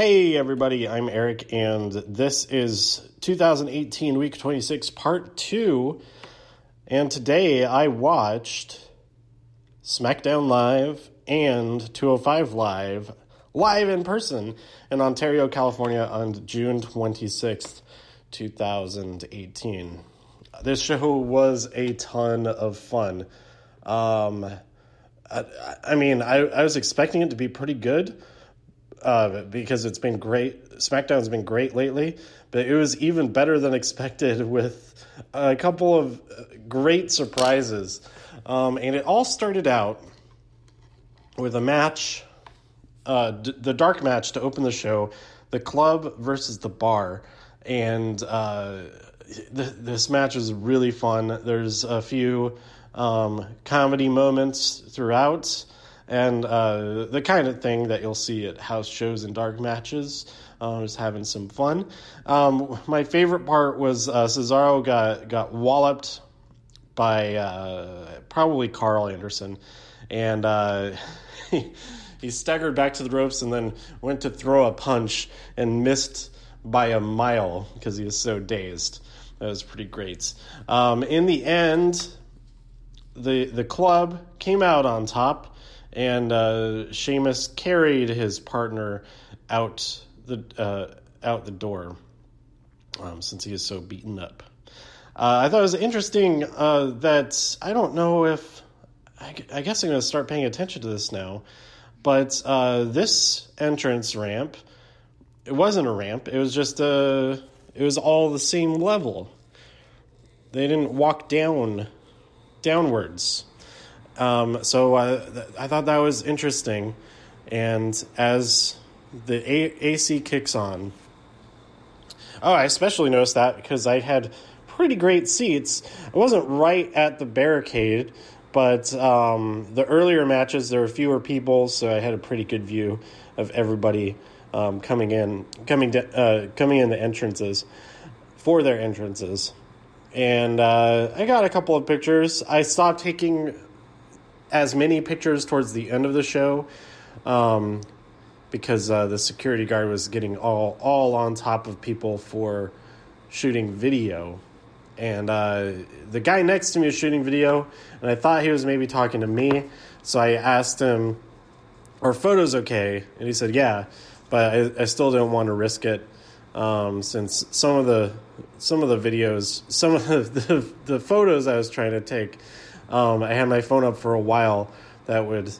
Hey, everybody, I'm Eric, and this is 2018 Week 26, Part 2. And today I watched SmackDown Live and 205 Live, live in person in Ontario, California on June 26th, 2018. This show was a ton of fun. Um, I, I mean, I, I was expecting it to be pretty good uh, because it's been great. SmackDown's been great lately, but it was even better than expected with a couple of great surprises. Um, and it all started out with a match, uh, d- the dark match to open the show, the club versus the bar. And uh, th- this match was really fun. There's a few um, comedy moments throughout and uh, the kind of thing that you'll see at house shows and dark matches. Uh, was having some fun. Um, my favorite part was uh, Cesaro got got walloped by uh, probably Karl Anderson, and uh, he, he staggered back to the ropes and then went to throw a punch and missed by a mile because he was so dazed. That was pretty great. Um, in the end, the the club came out on top and uh, Sheamus carried his partner out the uh, out the door um, since he is so beaten up. Uh, I thought it was interesting uh, that I don't know if I, I guess I'm going to start paying attention to this now, but uh, this entrance ramp it wasn't a ramp; it was just a it was all the same level. They didn't walk down downwards. Um, so uh, th- I thought that was interesting. And as the A- AC kicks on, oh, I especially noticed that because I had pretty great seats. I wasn't right at the barricade, but um, the earlier matches there were fewer people, so I had a pretty good view of everybody um, coming in, coming de- uh, coming in the entrances for their entrances. And uh, I got a couple of pictures. I stopped taking as many pictures towards the end of the show um, because uh, the security guard was getting all all on top of people for shooting video. And uh, the guy next to me was shooting video, and I thought he was maybe talking to me. So I asked him, "Are photos okay?" And he said, "Yeah," but I, I still didn't want to risk it um, since some of the some of the videos, some of the, the, the photos I was trying to take um, I had my phone up for a while that would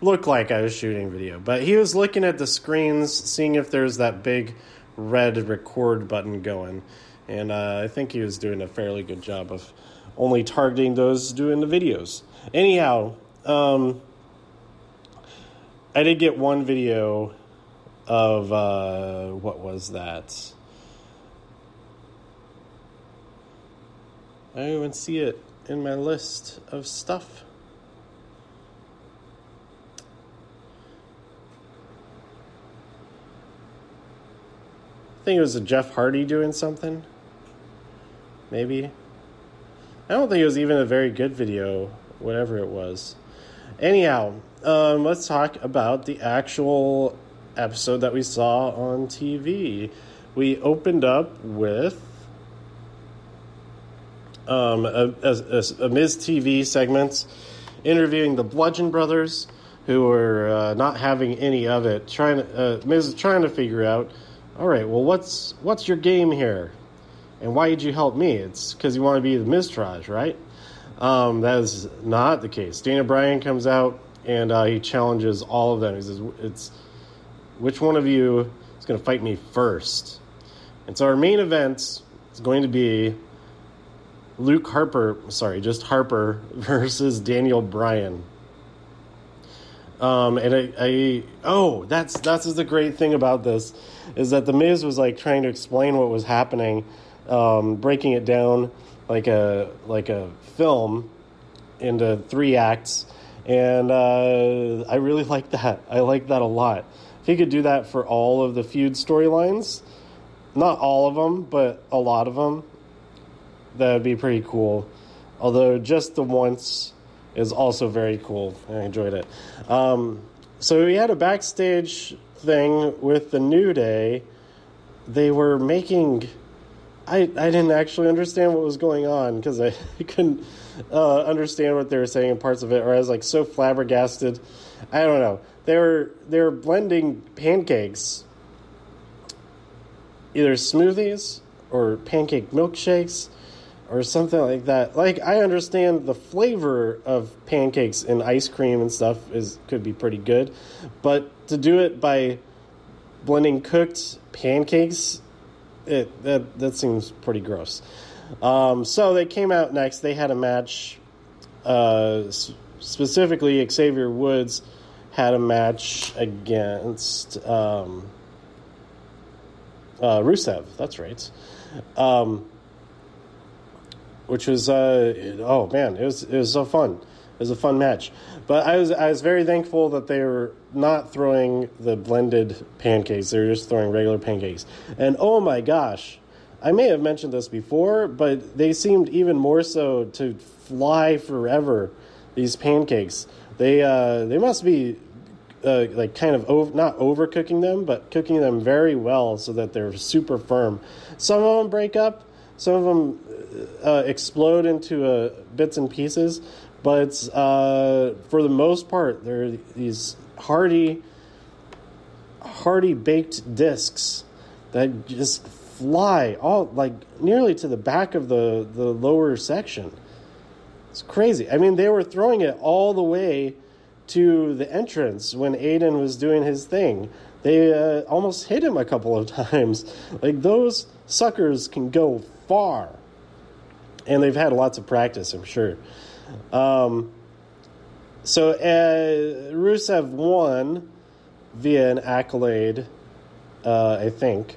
look like I was shooting video. But he was looking at the screens, seeing if there's that big red record button going. And uh, I think he was doing a fairly good job of only targeting those doing the videos. Anyhow, um, I did get one video of uh, what was that? I don't even see it in my list of stuff. I think it was a Jeff Hardy doing something. Maybe. I don't think it was even a very good video, whatever it was. Anyhow, um, let's talk about the actual episode that we saw on TV. We opened up with um, a, Miz TV segments interviewing the Bludgeon Brothers, who were uh, not having any of it. Trying to, uh, is trying to figure out, all right, well, what's what's your game here, and why did you help me? It's because you want to be the Miztourage, right? Um, that is not the case. Daniel Bryan comes out and uh, he challenges all of them. He says, "It's which one of you is going to fight me first? And so our main event is going to be Luke Harper, sorry, just Harper versus Daniel Bryan. Um, and I, I, oh, that's that's the great thing about this is that the Miz was like trying to explain what was happening, um, breaking it down like a like a film into three acts, and uh, I really like that. I like that a lot. If he could do that for all of the feud storylines, not all of them, but a lot of them, that would be pretty cool. Although just the once is also very cool. I enjoyed it. Um, so we had a backstage thing with the New Day, they were making. I, I didn't actually understand what was going on because I couldn't uh, understand what they were saying in parts of it, or I was like so flabbergasted. I don't know. They were they were blending pancakes, either smoothies or pancake milkshakes, or something like that. Like I understand the flavor of pancakes and ice cream and stuff is could be pretty good, but to do it by blending cooked pancakes, it that that seems pretty gross. Um, so they came out next. They had a match. Uh, specifically, Xavier Woods had a match against um, uh, Rusev. That's right. Um, which was uh, oh man, it was it was so fun. It was a fun match. But I was I was very thankful that they were not throwing the blended pancakes. They were just throwing regular pancakes. And oh my gosh, I may have mentioned this before, but they seemed even more so to fly forever. These pancakes, they uh, they must be uh, like kind of over, not overcooking them, but cooking them very well so that they're super firm. Some of them break up, some of them uh, explode into uh, bits and pieces, but uh, for the most part, they're these hearty, hearty baked discs that just fly all like nearly to the back of the the lower section. It's crazy. I mean, they were throwing it all the way to the entrance when Aiden was doing his thing. They uh, almost hit him a couple of times. Like those suckers can go far, and they've had lots of practice, I'm sure. Um, so uh, Rusev won via an accolade, uh, I think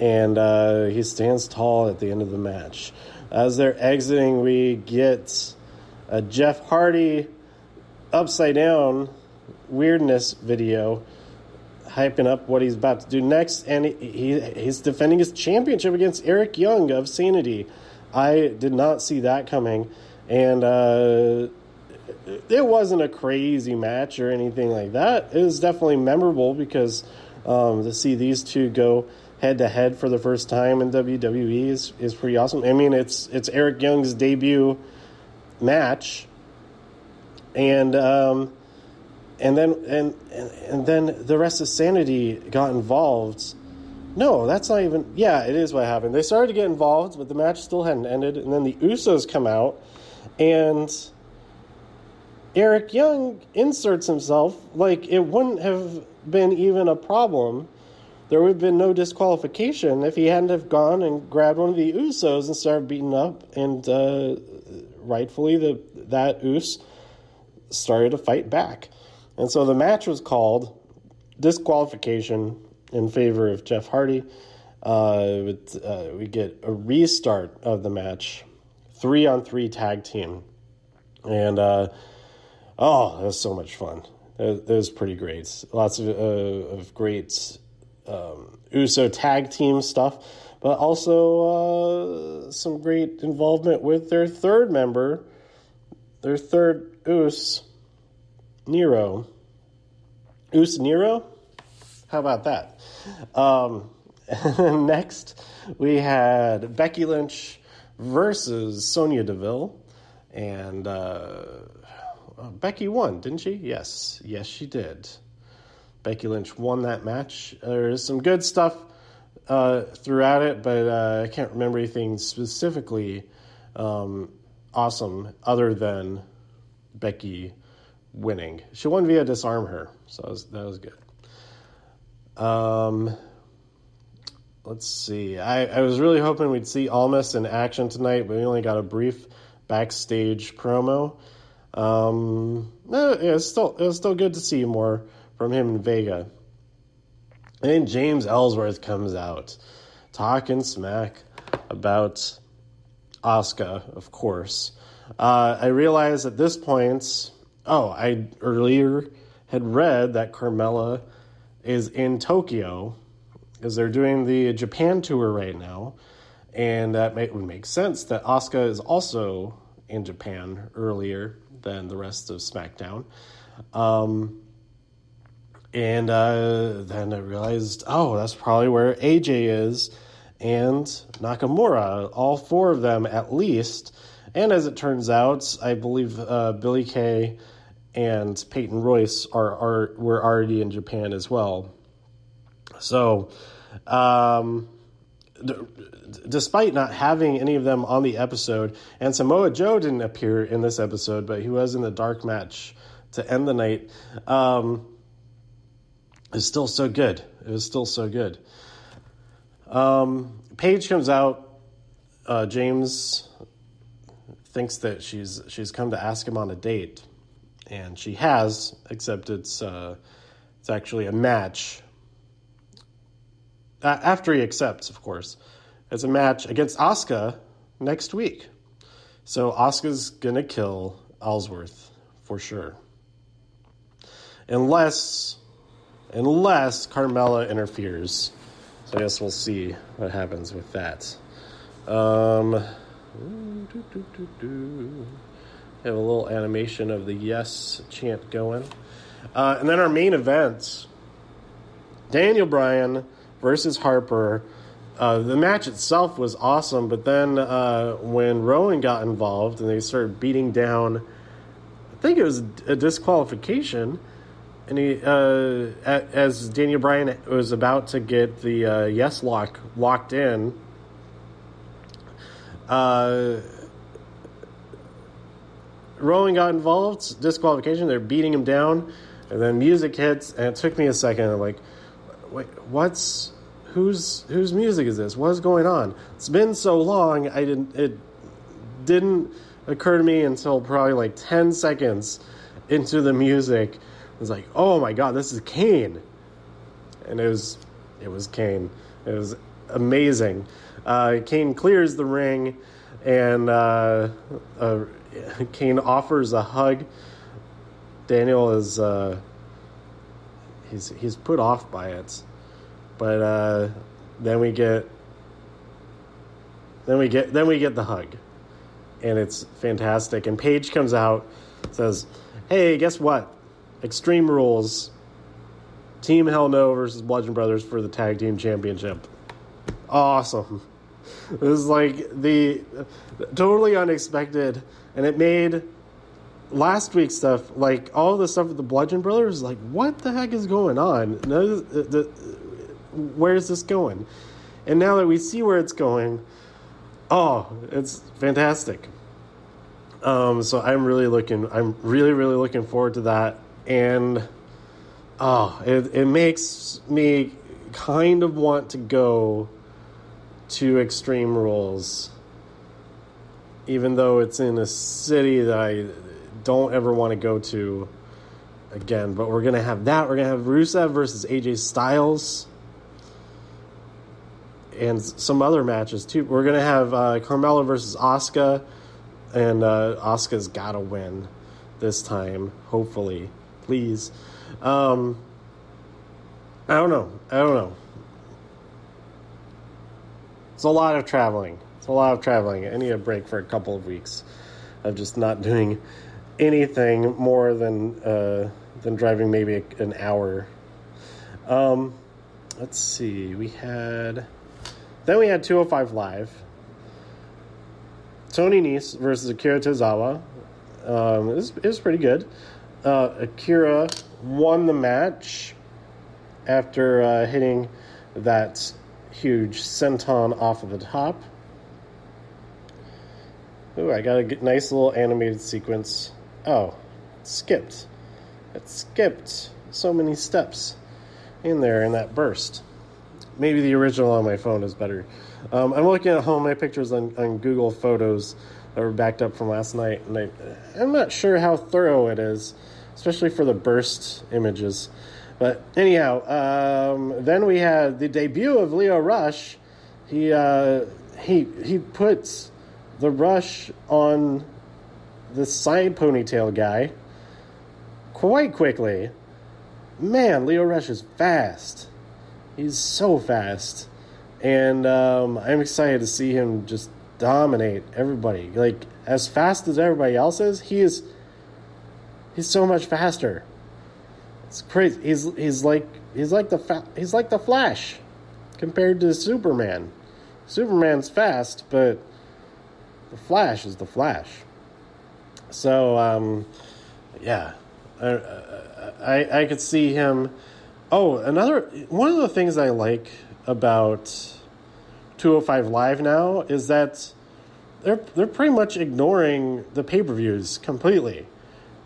and uh, he stands tall at the end of the match. As they're exiting, we get a Jeff Hardy upside down weirdness video hyping up what he's about to do next, and he, he, he's defending his championship against Eric Young of Sanity. I did not see that coming, and uh, it wasn't a crazy match or anything like that. It was definitely memorable because um, to see these two go head to head for the first time in WWE is, is pretty awesome. I mean, it's it's Eric Young's debut match, and um, and then and and then the rest of Sanity got involved. No, that's not even. Yeah, it is what happened. They started to get involved, but the match still hadn't ended. And then the Usos come out, and Eric Young inserts himself like it wouldn't have been even a problem there would have been no disqualification if he hadn't have gone and grabbed one of the Usos and started beating up, and uh, rightfully the that Us started to fight back, and so the match was called disqualification in favor of Jeff Hardy. Uh, but, uh, we get a restart of the match, three on three tag team, and uh, oh, that was so much fun. It, was pretty great. Lots of, uh, of great um, USO tag team stuff, but also uh, some great involvement with their third member, their third Us, Nero. Us Nero? How about that? Um, next, we had Becky Lynch versus Sonya Deville. And uh, Becky won, didn't she? Yes. Yes, she did. Becky Lynch won that match. There's some good stuff uh, throughout it, but uh, I can't remember anything specifically um, awesome other than Becky winning. She won via Dis-arm-her, so that was, that was good. Um, let's see. I, I was really hoping we'd see Almas in action tonight, but we only got a brief backstage promo. Um, no, yeah, it's still it was still good to see more from him in Vega. And James Ellsworth comes out talking smack about Asuka, of course. Uh, I realize at this point, oh, I earlier had read that Carmella is in Tokyo because they're doing the Japan tour right now, and that may, would make sense that Asuka is also in Japan earlier than the rest of SmackDown. Um, And uh, then I realized, oh, that's probably where AJ is and Nakamura, all four of them at least. And as it turns out, I believe uh, Billie Kay and Peyton Royce are, are were already in Japan as well. So, um, d- despite not having any of them on the episode, and Samoa Joe didn't appear in this episode, but he was in the dark match to end the night. Um, it's still so good. It was still so good. Um, Paige comes out. Uh, James thinks that she's she's come to ask him on a date, and she has, except it's uh, it's actually a match. After he accepts, of course, it's a match against Asuka next week. So Asuka's gonna kill Ellsworth for sure, unless unless Carmella interferes. So I guess we'll see what happens with that. Um, have a little animation of the yes chant going. Uh, and then our main events Daniel Bryan versus Harper. Uh, the match itself was awesome, but then uh, when Rowan got involved and they started beating down, I think it was a disqualification and he, uh, as Daniel Bryan was about to get the uh, yes lock locked in, uh, Rowan got involved, disqualification. They're beating him down, and then music hits, and it took me a second. I'm like, wait, what's whose whose music is this? What's going on? It's been so long. I didn't. It didn't occur to me until probably like ten seconds into the music I was like, oh my god, this is Kane, and it was it was Kane. It was amazing. Uh, Kane clears the ring, and uh, uh, Kane offers a hug. Daniel is uh, he's he's put off by it, but uh, then we get then we get then we get the hug, and it's fantastic. And Paige comes out, says, "Hey, guess what? Extreme Rules, Team Hell No versus Bludgeon Brothers for the Tag Team Championship. Awesome. It was like the totally unexpected, and it made last week's stuff like all the stuff with the Bludgeon Brothers. Like, what the heck is going on? No, the, the, where is this going? And now that we see where it's going, oh, it's fantastic. Um, so I'm really looking. I'm really, really looking forward to that and oh, it, it makes me kind of want to go to Extreme Rules, even though it's in a city that I don't ever want to go to again. But we're gonna have that. We're gonna have Rusev versus AJ Styles. And some other matches too. We're gonna have uh, Carmella versus Asuka, and uh, Asuka's gotta win this time, hopefully please. Um, I don't know. I don't know. It's a lot of traveling. It's a lot of traveling. I need a break for a couple of weeks of just not doing anything more than uh, than driving maybe an hour. Um, let's see. We had then we had 205 live. Tony Nese versus Akira Tozawa. Um, it, was, it was pretty good uh, Akira won the match after uh, hitting that huge senton off of the top. Ooh, I got a nice little animated sequence. Oh, it skipped. It skipped so many steps in there in that burst. Maybe the original on my phone is better. Um, I'm looking at all my pictures on, on Google Photos that were backed up from last night, and I, I'm not sure how thorough it is especially for the burst images. But anyhow, um, then we had the debut of Lio Rush. He uh, he he puts the rush on the side ponytail guy quite quickly. Man, Lio Rush is fast. He's so fast, and um, I'm excited to see him just dominate everybody. Like as fast as everybody else is, he is he's so much faster. It's crazy. He's he's like he's like the fa- he's like the Flash compared to Superman. Superman's fast, but the Flash is the Flash. So um, yeah, I, I I could see him. Oh, another one of the things I like about 205 Live now is that they're they're pretty much ignoring the pay per views completely.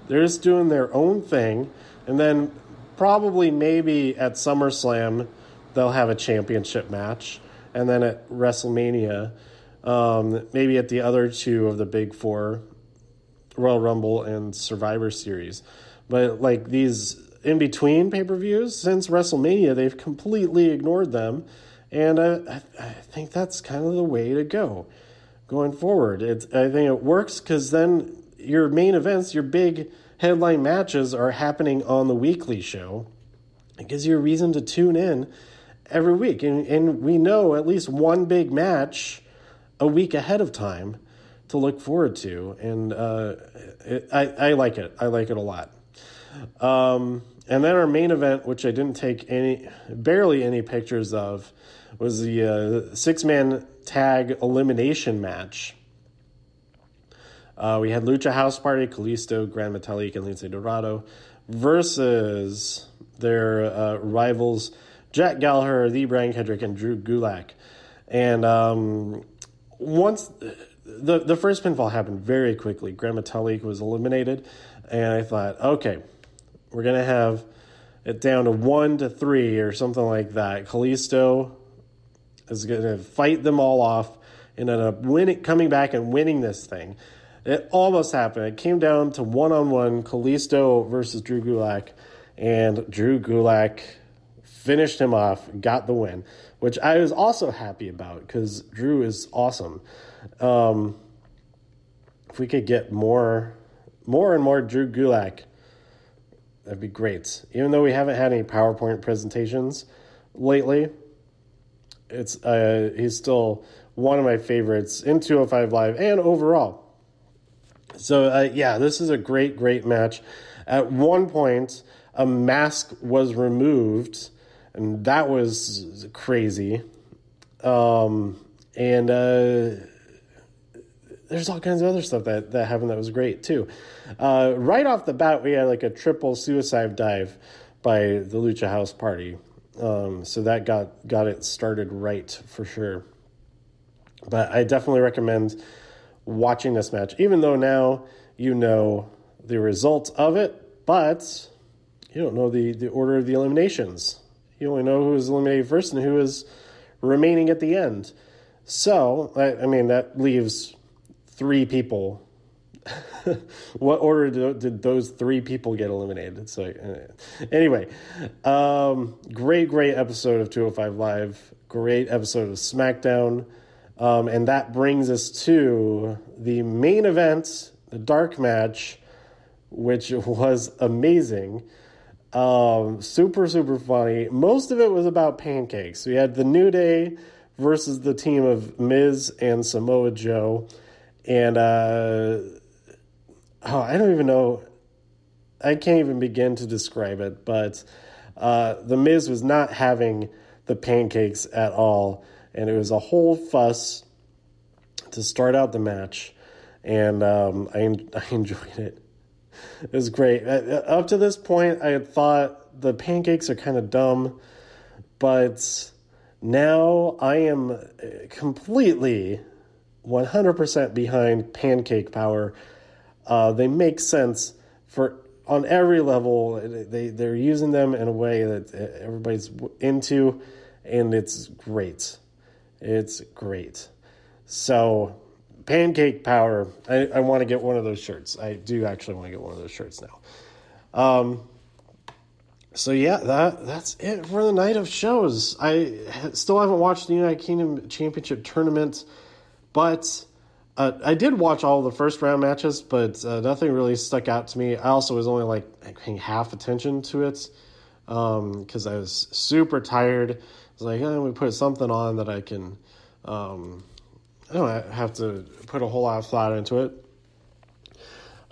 They're just doing their own thing, and then probably maybe at SummerSlam they'll have a championship match, and then at WrestleMania, um, maybe at the other two of the big four, Royal Rumble and Survivor Series. But like these in between pay per views since WrestleMania, they've completely ignored them, and I, I, I think that's kind of the way to go going forward. It's I think it works because then your main events, your big headline matches are happening on the weekly show. It gives you a reason to tune in every week. And, and we know at least one big match a week ahead of time to look forward to. And uh, it, I, I like it. I like it a lot. Um, and then our main event, which I didn't take any, barely any pictures of, was the uh, six man tag elimination match. Uh, we had Lucha House Party, Kalisto, Gran Metalik, and Lince Dorado versus their uh, rivals Jack Gallagher, the Brian Kendrick, and Drew Gulak. And um, once the the first pinfall happened very quickly, Gran Metalik was eliminated, and I thought, okay, we're gonna have it down to one to three or something like that. Kalisto is gonna fight them all off and end up winning, coming back and winning this thing. It almost happened. It came down to one on one Kalisto versus Drew Gulak, and Drew Gulak finished him off, got the win, which I was also happy about because Drew is awesome. Um, if we could get more, more and more Drew Gulak, that'd be great. Even though we haven't had any PowerPoint presentations lately, it's uh, he's still one of my favorites in 205 Live and overall. So uh, yeah, this is a great, great match. At one point, a mask was removed, and that was crazy. Um, and uh, there's all kinds of other stuff that, that happened that was great too. Uh, right off the bat, we had like a triple suicide dive by the Lucha House Party. Um, so that got got it started right for sure. But I definitely recommend watching this match, even though now you know the results of it, but you don't know the, the order of the eliminations. You only know who was eliminated first and who is remaining at the end. So, I, I mean, that leaves three people. what order did, did, those three people get eliminated? So, uh, anyway, um, great, great episode of 205 Live. Great episode of SmackDown. Um, and that brings us to the main event, the dark match, which was amazing. Um, super, super funny. Most of it was about pancakes. We had the New Day versus the team of Miz and Samoa Joe. And uh, oh, I don't even know. I can't even begin to describe it, but uh, the Miz was not having the pancakes at all and it was a whole fuss to start out the match, and um, I I enjoyed it. It was great. Uh, up to this point, I had thought the pancakes are kind of dumb, but now I am uh, completely 100% behind pancake power. Uh, they make sense for on every level. They they're using them in a way that uh, everybody's into, and it's great. It's great. So, Pancake Power, I, I want to get one of those shirts. I do actually want to get one of those shirts now. Um, so yeah, that that's it for the night of shows. I still haven't watched the United Kingdom Championship tournament, but uh, I did watch all the first round matches, but uh, nothing really stuck out to me. I also was only like paying half attention to it because um, I was super tired was like, oh, we put something on that I can, um, I don't have to put a whole lot of thought into it.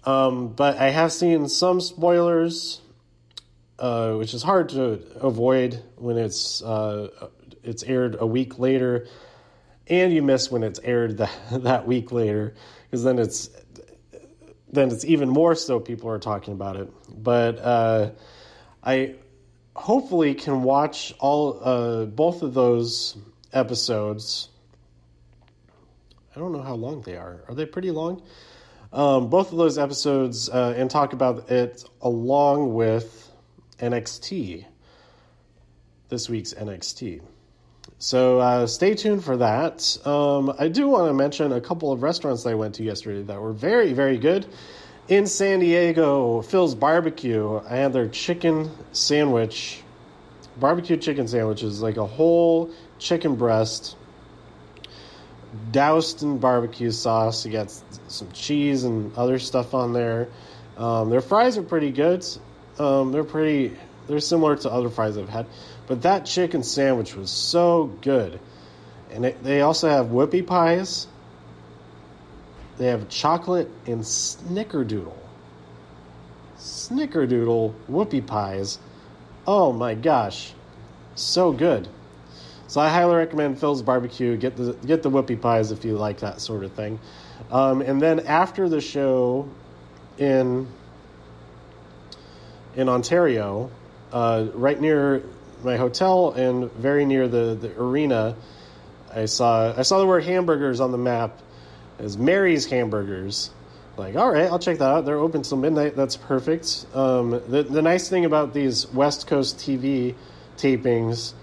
Um, but I have seen some spoilers uh, which is hard to avoid when it's uh, it's aired a week later, and you miss when it's aired that that week later because then it's then it's even more so people are talking about it. But uh, I hopefully can watch all uh, both of those episodes. I don't know how long they are. Are they pretty long? Um, both of those episodes uh, and talk about it along with NXT, this week's NXT. So uh, stay tuned for that. Um, I do want to mention a couple of restaurants that I went to yesterday that were very, very good. In San Diego, Phil's Barbecue, I had their chicken sandwich, barbecue chicken sandwiches, like a whole chicken breast, doused in barbecue sauce. You got some cheese and other stuff on there. Um, their fries are pretty good. Um, they're pretty. They're similar to other fries I've had, but that chicken sandwich was so good. And it, they also have whoopie pies. They have chocolate and snickerdoodle. Snickerdoodle whoopie pies. Oh my gosh, so good. So I highly recommend Phil's Barbecue. Get the get the whoopie pies if you like that sort of thing. Um, and then after the show in in Ontario, uh, right near my hotel and very near the, the arena, I saw I saw the word hamburgers on the map as Mary's Hamburgers. Like, all right, I'll check that out. They're open till midnight. That's perfect. Um, the the nice thing about these West Coast TV tapings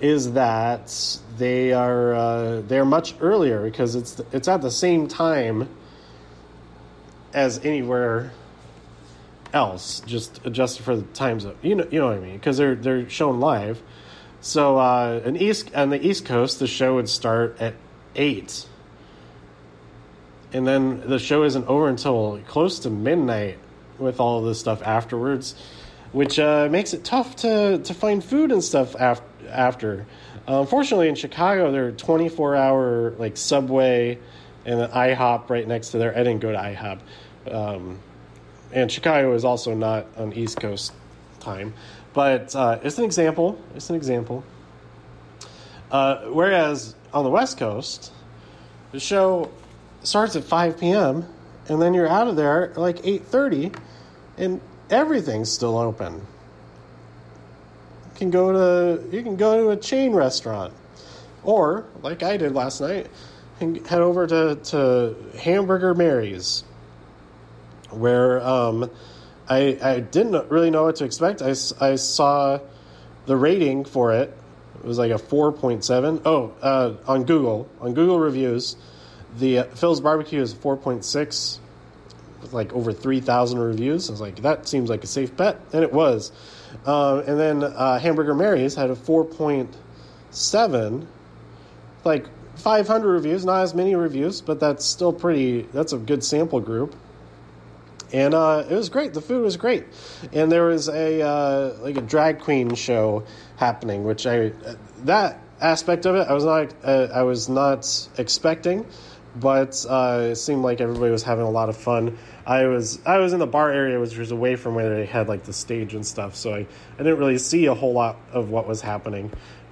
is that they are uh, they're much earlier because it's it's at the same time as anywhere else, just adjusted for the time zone. You know, you know what I mean? Because they're they're shown live. So uh, an east on the East Coast, the show would start at eight, and then the show isn't over until close to midnight with all of this stuff afterwards, which uh, makes it tough to to find food and stuff after. After, uh, unfortunately, in Chicago, there are twenty four hour like Subway and an IHOP right next to there. I didn't go to IHOP. Um, and Chicago is also not on East Coast time, but uh, it's an example. It's an example. Uh, whereas on the West Coast, the show starts at 5 p.m. and then you're out of there like 8:30, and everything's still open. You can go to you can go to a chain restaurant, or like I did last night, and head over to to Hamburger Mary's where um, I, I didn't really know what to expect. I, I saw the rating for it. It was like a 4.7. Oh, uh, on Google, on Google reviews, the uh, Phil's Barbecue is 4.6 with like over 3,000 reviews. I was like, that seems like a safe bet. And it was. Um, and then uh, Hamburger Mary's had a 4.7, like 500 reviews, not as many reviews, but that's still pretty, that's a good sample group and uh, it was great. The food was great, and there was a uh, like a drag queen show happening, which I that aspect of it I was not uh, I was not expecting, but uh, it seemed like everybody was having a lot of fun. I was I was in the bar area, which was away from where they had like the stage and stuff, so I, I didn't really see a whole lot of what was happening,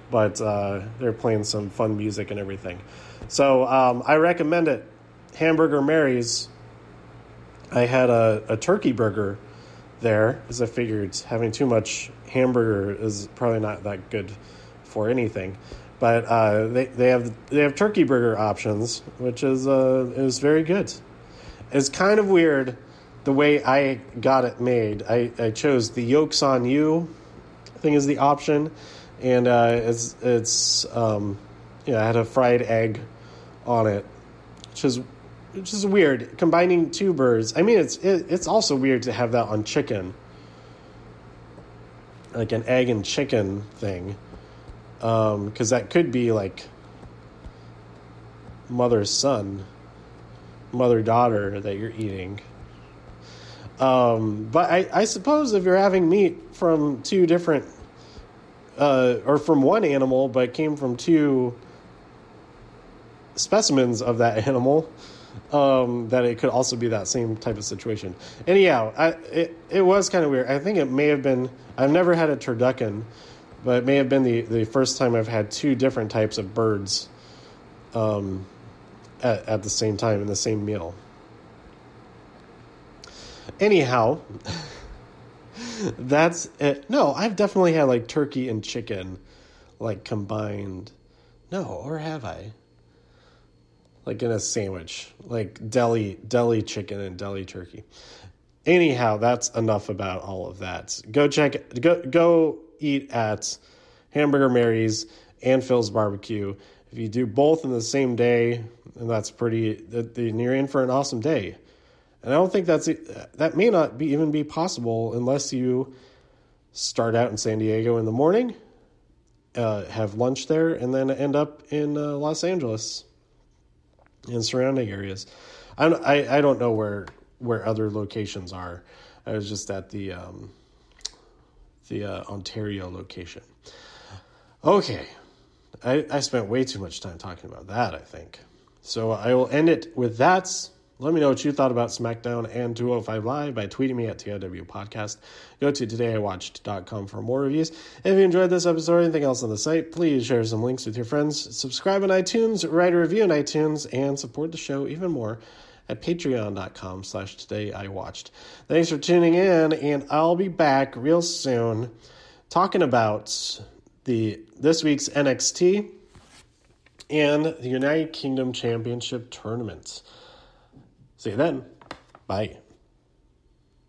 but uh, they were playing some fun music and everything. So um, I recommend it. Hamburger Mary's I had a, a turkey burger there because I figured having too much hamburger is probably not that good for anything. But uh, they, they have they have turkey burger options, which is uh, is very good. It's kind of weird the way I got it made. I, I chose the yolks on you thing as the option, and uh, it's it's um, yeah I had a fried egg on it, which is which is weird combining two birds. I mean, it's it, it's also weird to have that on chicken, like an egg and chicken thing, because um, that could be like mother son, mother daughter that you're eating. Um, but I, I suppose if you're having meat from two different, uh, or from one animal, but came from two specimens of that animal, um, that it could also be that same type of situation. Anyhow, I, it it was kind of weird. I think it may have been. I've never had a turducken, but it may have been the the first time I've had two different types of birds, um, at at the same time in the same meal. Anyhow. That's it. No, I've definitely had like turkey and chicken, like combined. No, or have I? Like in a sandwich, like deli deli chicken and deli turkey. Anyhow, that's enough about all of that. Go check go go eat at Hamburger Mary's and Phil's Barbecue. If you do both in the same day, and that's pretty, you're in for an awesome day. And I don't think that's that may not be even be possible unless you start out in San Diego in the morning, uh, have lunch there, and then end up in uh, Los Angeles and surrounding areas. I don't, I, I don't know where where other locations are. I was just at the um, the uh, Ontario location. Okay, I, I spent way too much time talking about that. I think so. I will end it with that. Let me know what you thought about SmackDown and 205 Live by tweeting me at TIW Podcast. Go to todayiwatched.com for more reviews. If you enjoyed this episode or anything else on the site, please share some links with your friends. Subscribe on iTunes, write a review on iTunes, and support the show even more at patreon.com slash todayiwatched. Thanks for tuning in, and I'll be back real soon talking about the this week's NXT and the United Kingdom Championship Tournament. See you then. Bye.